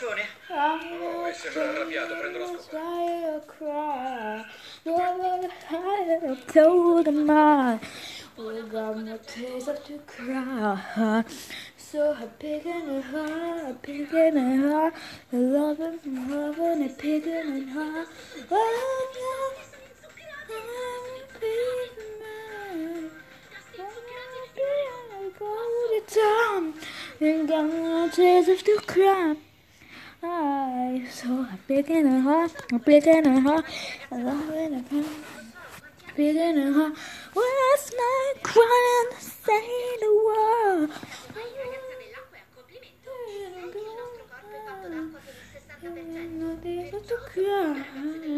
arancione? Oh, e sembra arrabbiato, prendo la scopa. So a pig in a heart, a pig in a heart, a loving, loving, a pig in a heart. Oh, yeah. I'm a pig in my go to town and got tears of the crowd. I saw a big in a heart, big in a heart, a love heart, big in a heart. Where's my crying to say the complimento